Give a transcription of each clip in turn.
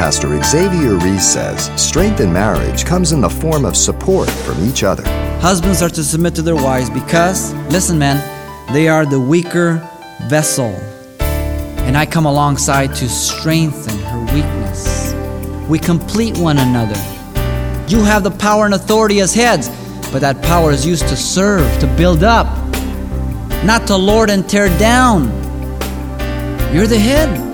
Pastor Xavier Reese says strength in marriage comes in the form of support from each other. Husbands are to submit to their wives because, listen, men, they are the weaker vessel. And I come alongside to strengthen her weakness. We complete one another. You have the power and authority as heads, but that power is used to serve, to build up, not to lord and tear down. You're the head.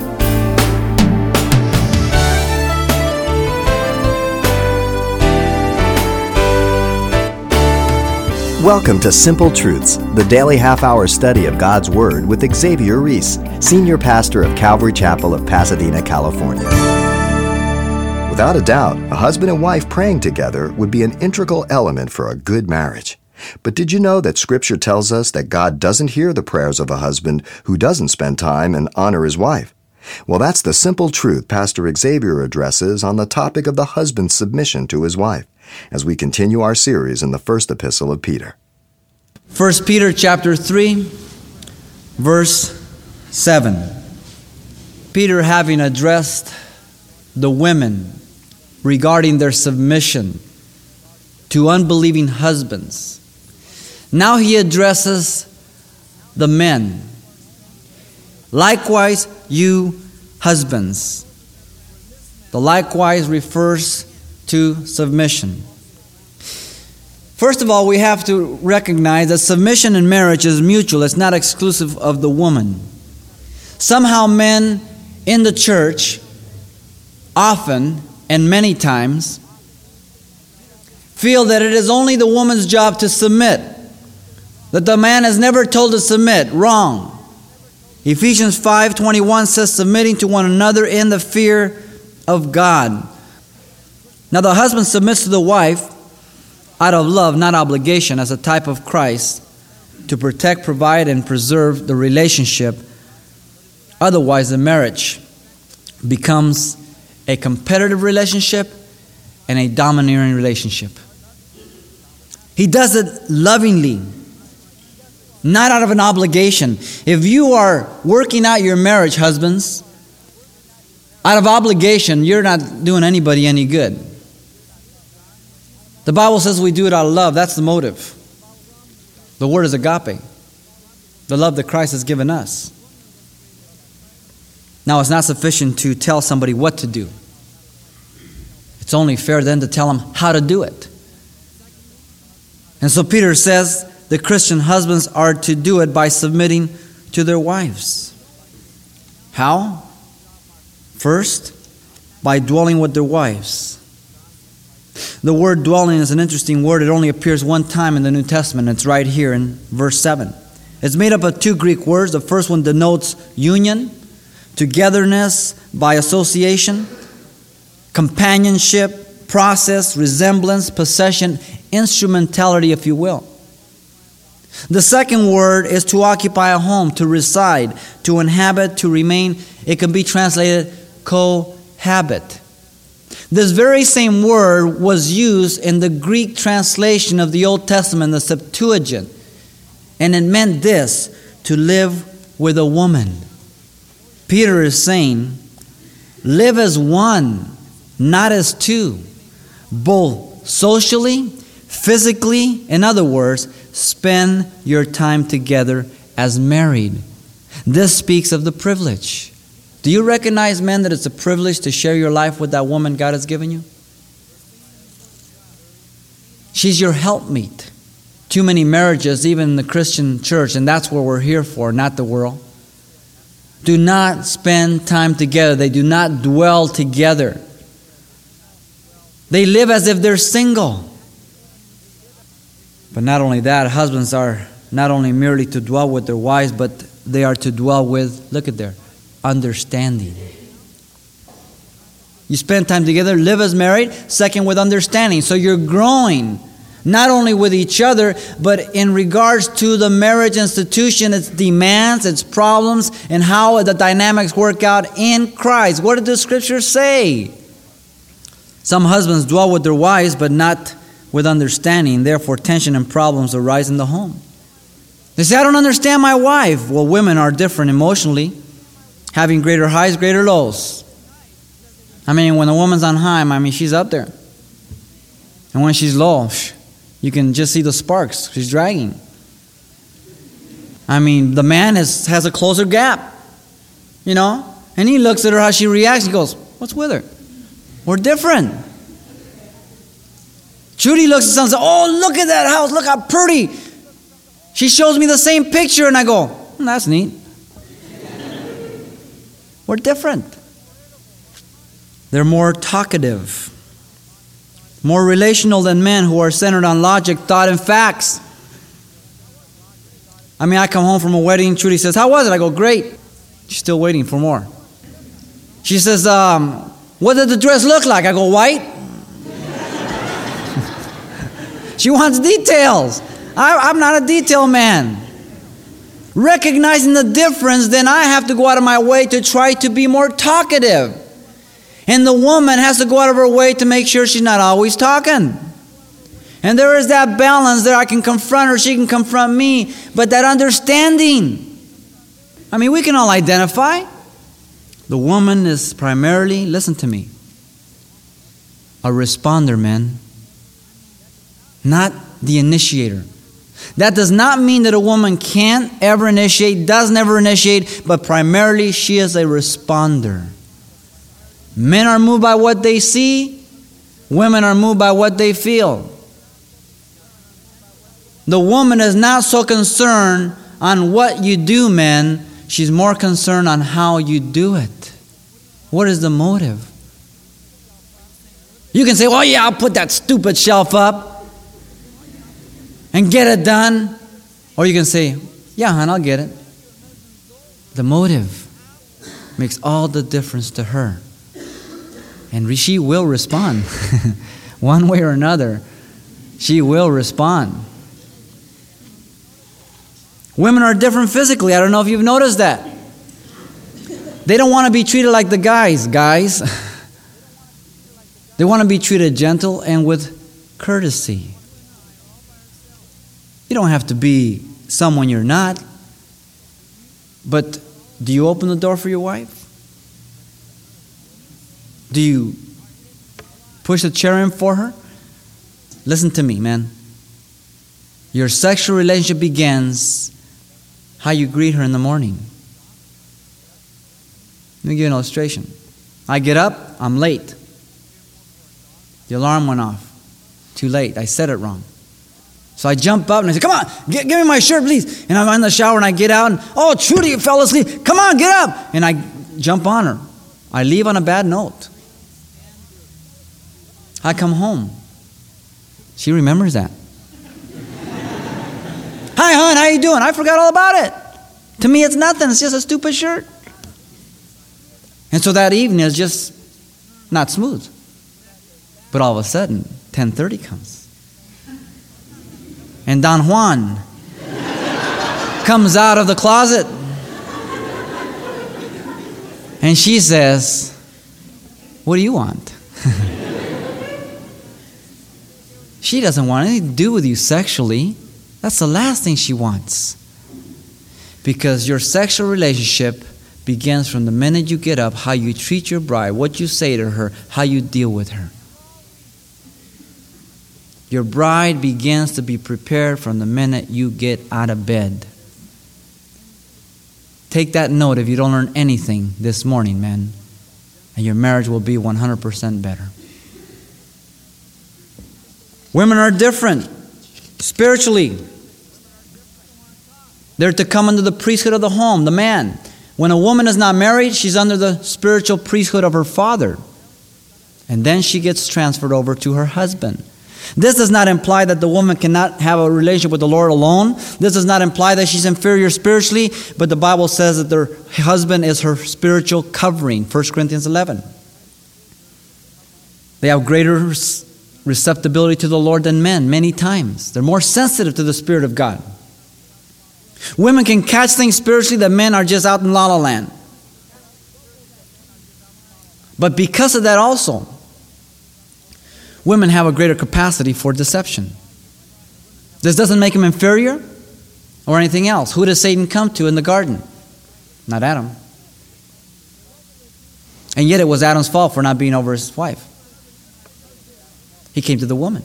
Welcome to Simple Truths, the daily half hour study of God's Word with Xavier Reese, Senior Pastor of Calvary Chapel of Pasadena, California. Without a doubt, a husband and wife praying together would be an integral element for a good marriage. But did you know that Scripture tells us that God doesn't hear the prayers of a husband who doesn't spend time and honor his wife? Well, that's the simple truth Pastor Xavier addresses on the topic of the husband's submission to his wife as we continue our series in the first epistle of Peter. 1 Peter chapter 3 verse 7. Peter having addressed the women regarding their submission to unbelieving husbands. Now he addresses the men. Likewise, you husbands. The likewise refers to submission. First of all, we have to recognize that submission in marriage is mutual, it's not exclusive of the woman. Somehow, men in the church, often and many times, feel that it is only the woman's job to submit, that the man is never told to submit. Wrong. Ephesians 5:21 says submitting to one another in the fear of God. Now, the husband submits to the wife out of love, not obligation, as a type of Christ to protect, provide, and preserve the relationship. Otherwise, the marriage becomes a competitive relationship and a domineering relationship. He does it lovingly, not out of an obligation. If you are working out your marriage, husbands, out of obligation, you're not doing anybody any good. The Bible says we do it out of love. That's the motive. The word is agape, the love that Christ has given us. Now, it's not sufficient to tell somebody what to do. It's only fair then to tell them how to do it. And so Peter says the Christian husbands are to do it by submitting to their wives. How? First, by dwelling with their wives. The word dwelling is an interesting word. It only appears one time in the New Testament. It's right here in verse 7. It's made up of two Greek words. The first one denotes union, togetherness by association, companionship, process, resemblance, possession, instrumentality, if you will. The second word is to occupy a home, to reside, to inhabit, to remain. It can be translated cohabit. This very same word was used in the Greek translation of the Old Testament, the Septuagint. And it meant this to live with a woman. Peter is saying, live as one, not as two, both socially, physically, in other words, spend your time together as married. This speaks of the privilege. Do you recognize, men, that it's a privilege to share your life with that woman God has given you? She's your helpmeet. Too many marriages, even in the Christian church, and that's what we're here for, not the world, do not spend time together. They do not dwell together. They live as if they're single. But not only that, husbands are not only merely to dwell with their wives, but they are to dwell with, look at there, understanding. You spend time together, live as married, second, with understanding. So you're growing not only with each other, but in regards to the marriage institution, its demands, its problems, and how the dynamics work out in Christ. What did the scripture say? Some husbands dwell with their wives, but not with understanding. Therefore, tension and problems arise in the home. They say, I don't understand my wife. Well, women are different emotionally having greater highs, greater lows. I mean, when a woman's on high, I mean, she's up there. And when she's low, you can just see the sparks. She's dragging. I mean, the man is, has a closer gap, you know? And he looks at her, how she reacts, he goes, What's with her? We're different. Judy looks at something Oh, look at that house. Look how pretty. She shows me the same picture, and I go, hmm, That's neat. We're different. They're more talkative, more relational than men who are centered on logic, thought, and facts. I mean, I come home from a wedding. Trudy says, How was it? I go, Great. She's still waiting for more. She says, um, What did the dress look like? I go, White. She wants details. I, I'm not a detail man. Recognizing the difference, then I have to go out of my way to try to be more talkative. And the woman has to go out of her way to make sure she's not always talking. And there is that balance there. I can confront her, she can confront me, but that understanding. I mean, we can all identify. The woman is primarily, listen to me, a responder, man, not the initiator. That does not mean that a woman can't ever initiate, does never initiate, but primarily she is a responder. Men are moved by what they see, women are moved by what they feel. The woman is not so concerned on what you do, men. She's more concerned on how you do it. What is the motive? You can say, well, yeah, I'll put that stupid shelf up and get it done. Or you can say, yeah, hon, I'll get it. The motive makes all the difference to her. And she will respond. One way or another, she will respond. Women are different physically. I don't know if you've noticed that. They don't want to be treated like the guys, guys. they want to be treated gentle and with courtesy. You don't have to be someone you're not. But do you open the door for your wife? Do you push a chair in for her? Listen to me, man. Your sexual relationship begins how you greet her in the morning. Let me give you an illustration. I get up, I'm late. The alarm went off. Too late. I said it wrong. So I jump up and I say, Come on, get, give me my shirt, please. And I'm in the shower and I get out and, Oh, Trudy you fell asleep. Come on, get up. And I jump on her. I leave on a bad note. I come home. She remembers that. Hi, hon, how you doing? I forgot all about it. To me, it's nothing. It's just a stupid shirt. And so that evening is just not smooth. But all of a sudden, 10:30 comes. And Don Juan comes out of the closet. And she says, "What do you want?" she doesn't want anything to do with you sexually. That's the last thing she wants. Because your sexual relationship begins from the minute you get up, how you treat your bride, what you say to her, how you deal with her. Your bride begins to be prepared from the minute you get out of bed. Take that note if you don't learn anything this morning, man, and your marriage will be 100% better. Women are different spiritually. They're to come under the priesthood of the home, the man. When a woman is not married, she's under the spiritual priesthood of her father. And then she gets transferred over to her husband. This does not imply that the woman cannot have a relationship with the Lord alone. This does not imply that she's inferior spiritually, but the Bible says that her husband is her spiritual covering. 1 Corinthians 11. They have greater receptibility to the Lord than men many times. They're more sensitive to the Spirit of God. Women can catch things spiritually that men are just out in la la land. But because of that, also, women have a greater capacity for deception. This doesn't make them inferior or anything else. Who does Satan come to in the garden? Not Adam. And yet it was Adam's fault for not being over his wife. He came to the woman.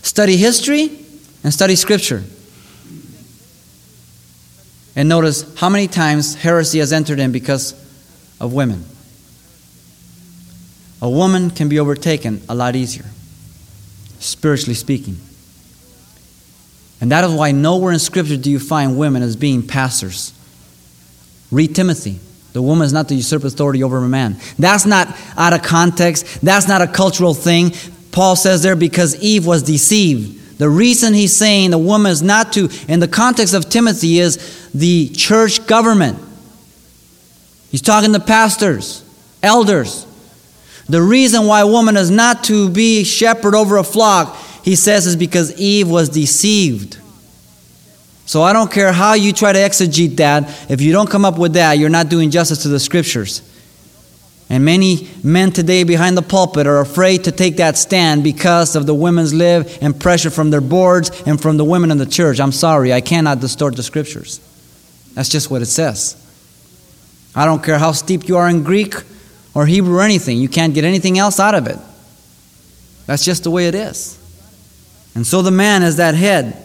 Study history and study scripture. And notice how many times heresy has entered in because of women. A woman can be overtaken a lot easier, spiritually speaking. And that is why nowhere in Scripture do you find women as being pastors. Read Timothy. The woman is not to usurp authority over a man. That's not out of context. That's not a cultural thing. Paul says there because Eve was deceived. The reason he's saying the woman is not to, in the context of Timothy, is the church government. He's talking to pastors, elders. The reason why woman is not to be shepherd over a flock, he says, is because Eve was deceived. So I don't care how you try to exegete that. If you don't come up with that, you're not doing justice to the scriptures. And many men today behind the pulpit are afraid to take that stand because of the women's lib and pressure from their boards and from the women in the church. I'm sorry, I cannot distort the scriptures. That's just what it says. I don't care how steep you are in Greek or Hebrew or anything, you can't get anything else out of it. That's just the way it is. And so the man is that head,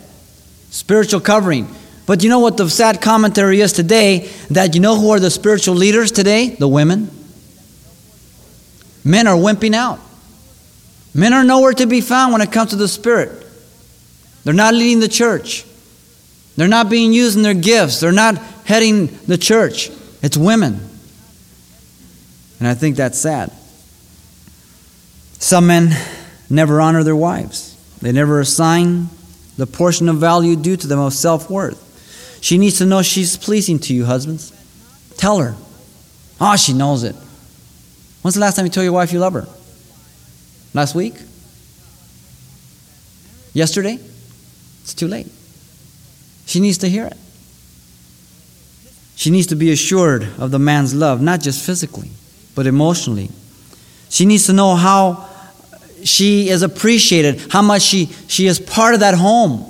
spiritual covering. But you know what the sad commentary is today? That you know who are the spiritual leaders today? The women. Men are wimping out. Men are nowhere to be found when it comes to the Spirit. They're not leading the church. They're not being used in their gifts. They're not heading the church. It's women. And I think that's sad. Some men never honor their wives, they never assign the portion of value due to them of self worth. She needs to know she's pleasing to you, husbands. Tell her. Oh, she knows it. When's the last time you told your wife you love her? Last week? Yesterday? It's too late. She needs to hear it. She needs to be assured of the man's love, not just physically, but emotionally. She needs to know how she is appreciated, how much she, she is part of that home.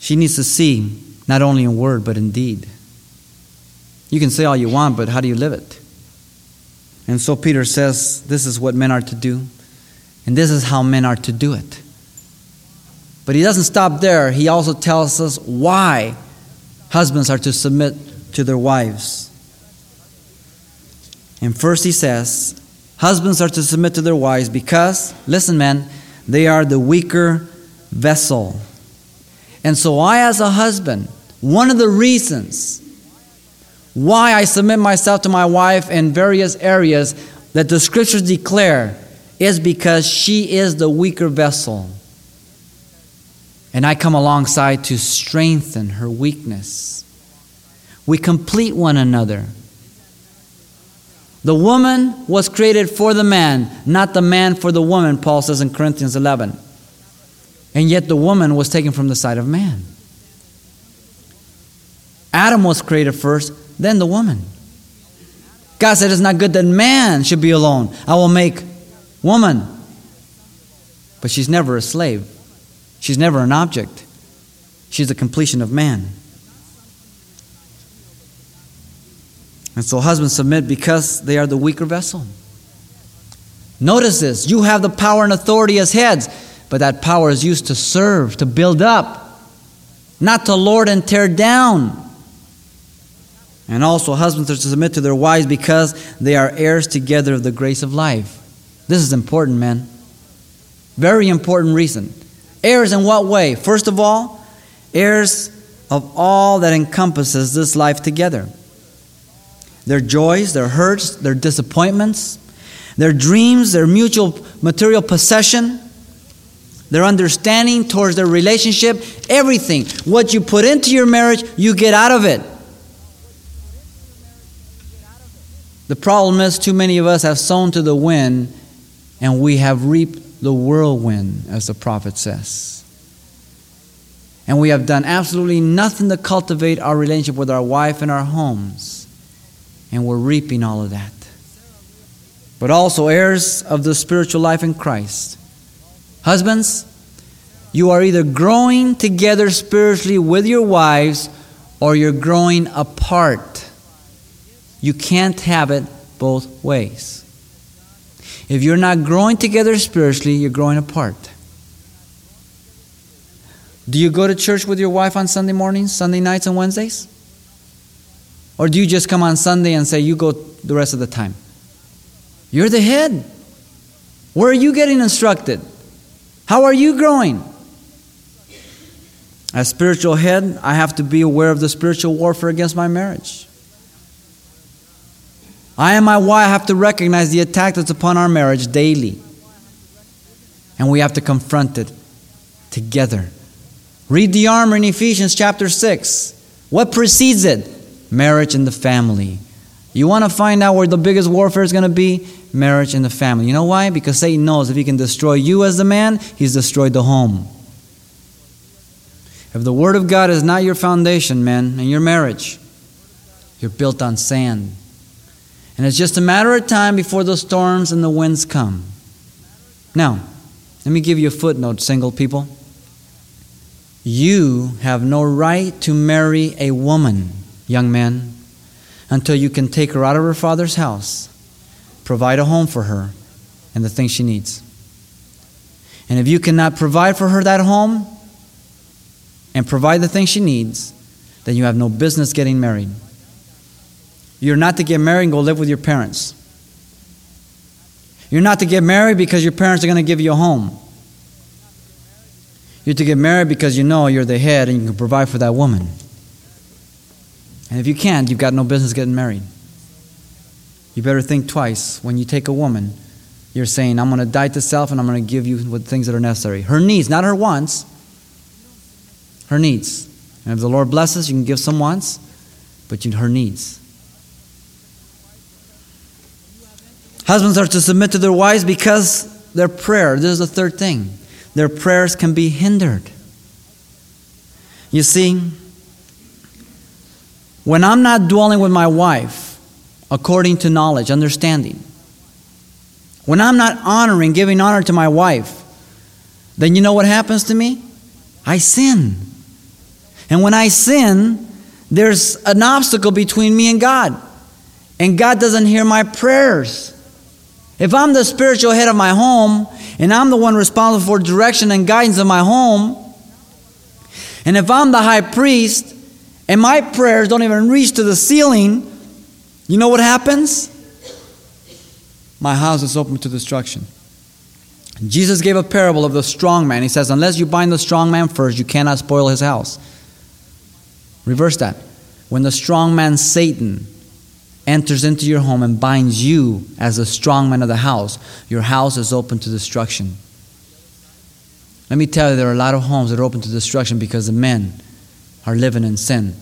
She needs to see, not only in word, but in deed. You can say all you want, but how do you live it? And so Peter says, This is what men are to do, and this is how men are to do it. But he doesn't stop there. He also tells us why husbands are to submit to their wives. And first he says, Husbands are to submit to their wives because, listen, men, they are the weaker vessel. And so, I, as a husband, one of the reasons why I submit myself to my wife in various areas that the scriptures declare is because she is the weaker vessel. And I come alongside to strengthen her weakness. We complete one another. The woman was created for the man, not the man for the woman, Paul says in Corinthians 11. And yet the woman was taken from the side of man. Adam was created first, then the woman. God said it's not good that man should be alone. I will make woman. But she's never a slave. She's never an object. She's the completion of man. And so husbands submit because they are the weaker vessel. Notice this you have the power and authority as heads, but that power is used to serve, to build up, not to lord and tear down. And also, husbands are to submit to their wives because they are heirs together of the grace of life. This is important, men. Very important reason. Heirs in what way? First of all, heirs of all that encompasses this life together their joys, their hurts, their disappointments, their dreams, their mutual material possession, their understanding towards their relationship, everything. What you put into your marriage, you get out of it. The problem is, too many of us have sown to the wind and we have reaped the whirlwind, as the prophet says. And we have done absolutely nothing to cultivate our relationship with our wife and our homes and we're reaping all of that. But also heirs of the spiritual life in Christ. Husbands, you are either growing together spiritually with your wives or you're growing apart. You can't have it both ways. If you're not growing together spiritually, you're growing apart. Do you go to church with your wife on Sunday mornings, Sunday nights, and Wednesdays? Or do you just come on Sunday and say, you go the rest of the time? You're the head. Where are you getting instructed? How are you growing? As spiritual head, I have to be aware of the spiritual warfare against my marriage. I and my wife have to recognize the attack that's upon our marriage daily. And we have to confront it together. Read the armor in Ephesians chapter 6. What precedes it? Marriage and the family. You want to find out where the biggest warfare is going to be? Marriage and the family. You know why? Because Satan knows if he can destroy you as the man, he's destroyed the home. If the Word of God is not your foundation, man, and your marriage, you're built on sand. And it's just a matter of time before the storms and the winds come. Now, let me give you a footnote, single people. You have no right to marry a woman, young man, until you can take her out of her father's house, provide a home for her, and the things she needs. And if you cannot provide for her that home and provide the things she needs, then you have no business getting married. You're not to get married and go live with your parents. You're not to get married because your parents are going to give you a home. You're to get married because you know you're the head and you can provide for that woman. And if you can't, you've got no business getting married. You better think twice when you take a woman. You're saying, I'm going to die to self and I'm going to give you what things that are necessary. Her needs, not her wants. Her needs. And if the Lord blesses, you can give some wants, but you, her needs. Husbands are to submit to their wives because their prayer, this is the third thing, their prayers can be hindered. You see, when I'm not dwelling with my wife according to knowledge, understanding, when I'm not honoring, giving honor to my wife, then you know what happens to me? I sin. And when I sin, there's an obstacle between me and God. And God doesn't hear my prayers. If I'm the spiritual head of my home and I'm the one responsible for direction and guidance of my home, and if I'm the high priest and my prayers don't even reach to the ceiling, you know what happens? My house is open to destruction. Jesus gave a parable of the strong man. He says, Unless you bind the strong man first, you cannot spoil his house. Reverse that. When the strong man, Satan, enters into your home and binds you as the strong man of the house, your house is open to destruction. Let me tell you, there are a lot of homes that are open to destruction because the men are living in sin,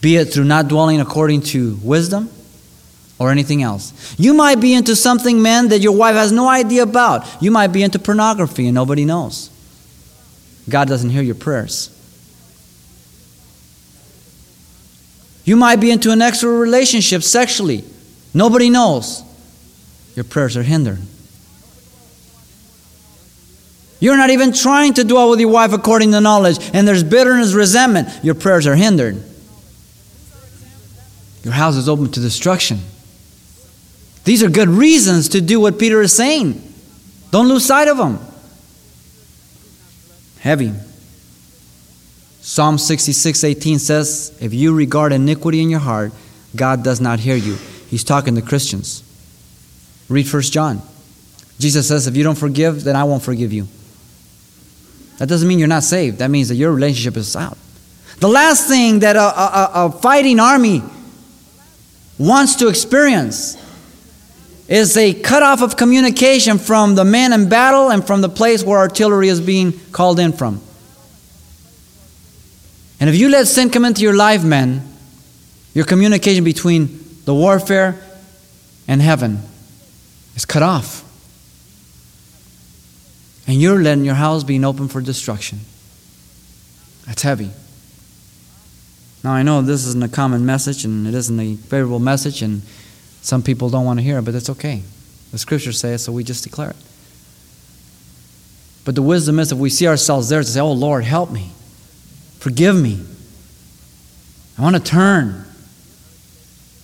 be it through not dwelling according to wisdom or anything else. You might be into something, man, that your wife has no idea about. You might be into pornography and nobody knows. God doesn't hear your prayers. You might be into an extra relationship sexually. Nobody knows. Your prayers are hindered. You're not even trying to dwell with your wife according to knowledge, and there's bitterness, resentment. Your prayers are hindered. Your house is open to destruction. These are good reasons to do what Peter is saying. Don't lose sight of them. Heavy. Psalm 66 18 says, If you regard iniquity in your heart, God does not hear you. He's talking to Christians. Read 1 John. Jesus says, If you don't forgive, then I won't forgive you. That doesn't mean you're not saved. That means that your relationship is out. The last thing that a, a, a fighting army wants to experience is a cutoff of communication from the men in battle and from the place where artillery is being called in from. And if you let sin come into your life, men, your communication between the warfare and heaven is cut off. And you're letting your house being open for destruction. That's heavy. Now, I know this isn't a common message and it isn't a favorable message, and some people don't want to hear it, but that's okay. The scriptures say it, so we just declare it. But the wisdom is if we see ourselves there to say, Oh Lord, help me. Forgive me. I want to turn.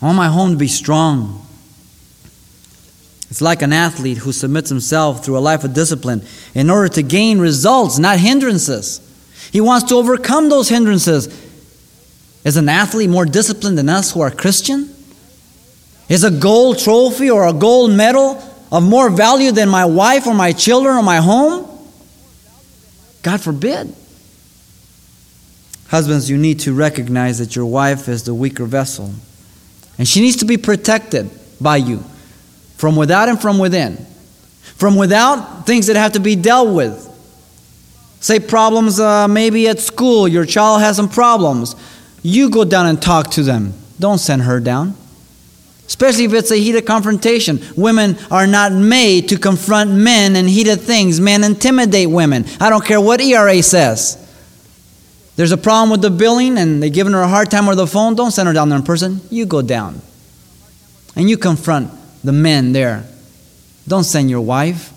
I want my home to be strong. It's like an athlete who submits himself through a life of discipline in order to gain results, not hindrances. He wants to overcome those hindrances. Is an athlete more disciplined than us who are Christian? Is a gold trophy or a gold medal of more value than my wife or my children or my home? God forbid. Husbands, you need to recognize that your wife is the weaker vessel, and she needs to be protected by you from without and from within. From without, things that have to be dealt with. Say problems uh, maybe at school, your child has some problems. You go down and talk to them. Don't send her down. Especially if it's a heated confrontation. Women are not made to confront men in heated things. Men intimidate women. I don't care what ERA says. There's a problem with the billing and they're giving her a hard time over the phone. Don't send her down there in person. You go down. And you confront the men there. Don't send your wife.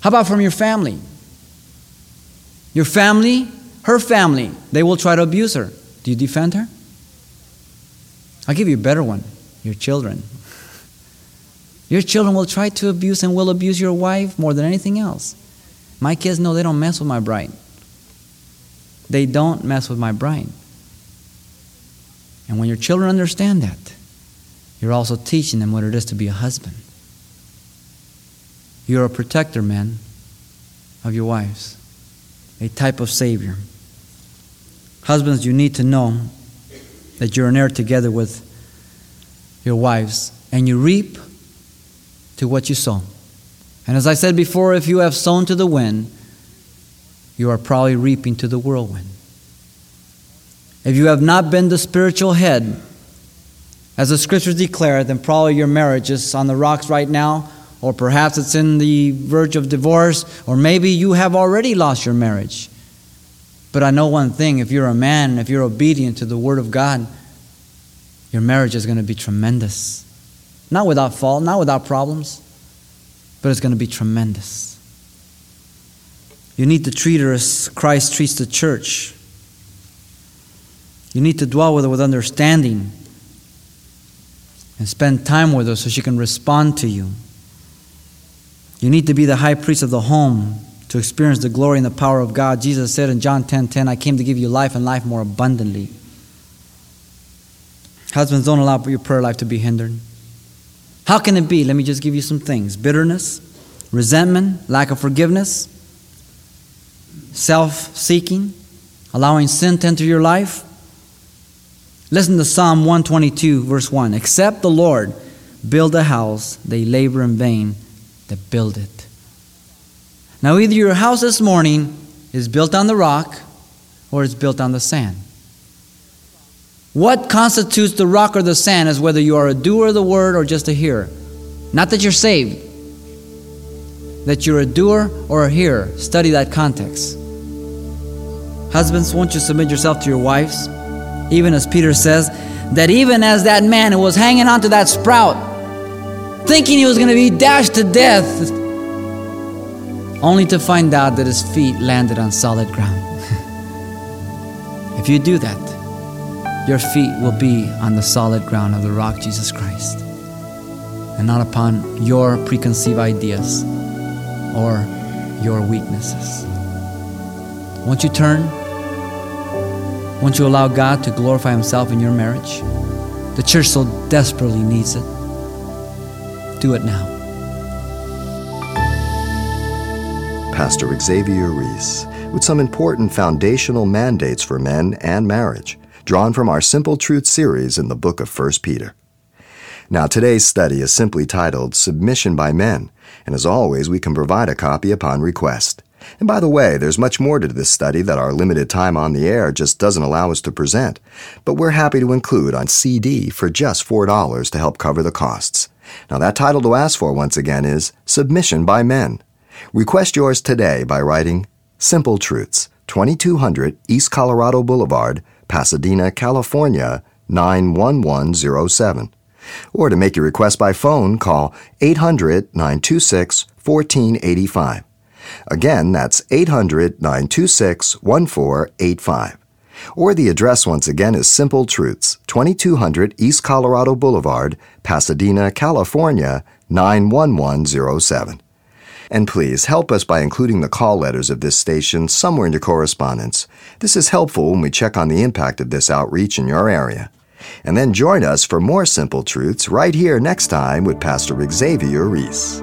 How about from your family? Your family, her family, they will try to abuse her. Do you defend her? I'll give you a better one your children. Your children will try to abuse and will abuse your wife more than anything else. My kids know they don't mess with my bride. They don't mess with my bride. And when your children understand that, you're also teaching them what it is to be a husband. You're a protector, man, of your wives, a type of savior. Husbands, you need to know that you're an heir together with your wives, and you reap to what you sow. And as I said before, if you have sown to the wind, you are probably reaping to the whirlwind. If you have not been the spiritual head, as the scriptures declare, then probably your marriage is on the rocks right now, or perhaps it's in the verge of divorce, or maybe you have already lost your marriage. But I know one thing if you're a man, if you're obedient to the Word of God, your marriage is going to be tremendous. Not without fault, not without problems, but it's going to be tremendous. You need to treat her as Christ treats the church. You need to dwell with her with understanding and spend time with her so she can respond to you. You need to be the high priest of the home to experience the glory and the power of God. Jesus said in John 10:10, 10, 10, I came to give you life and life more abundantly. Husbands, don't allow your prayer life to be hindered. How can it be? Let me just give you some things bitterness, resentment, lack of forgiveness, self seeking, allowing sin to enter your life. Listen to Psalm 122, verse 1. Except the Lord build a house, they labor in vain that build it. Now, either your house this morning is built on the rock or it's built on the sand. What constitutes the rock or the sand is whether you are a doer of the word or just a hearer. Not that you're saved, that you're a doer or a hearer. Study that context. Husbands, won't you submit yourself to your wives? Even as Peter says, that even as that man who was hanging onto that sprout, thinking he was going to be dashed to death, only to find out that his feet landed on solid ground. if you do that, your feet will be on the solid ground of the rock, Jesus Christ, and not upon your preconceived ideas or your weaknesses. Won't you turn? Won't you allow God to glorify Himself in your marriage? The church so desperately needs it. Do it now. Pastor Xavier Reese with some important foundational mandates for men and marriage, drawn from our Simple Truth series in the book of 1 Peter. Now, today's study is simply titled Submission by Men, and as always, we can provide a copy upon request. And by the way, there's much more to this study that our limited time on the air just doesn't allow us to present, but we're happy to include on CD for just $4 to help cover the costs. Now, that title to ask for once again is Submission by Men. Request yours today by writing Simple Truths, 2200 East Colorado Boulevard, Pasadena, California, 91107. Or to make your request by phone, call 800 926 1485. Again, that's 800 926 1485. Or the address once again is Simple Truths, 2200 East Colorado Boulevard, Pasadena, California, 91107. And please help us by including the call letters of this station somewhere in your correspondence. This is helpful when we check on the impact of this outreach in your area. And then join us for more Simple Truths right here next time with Pastor Xavier Reese.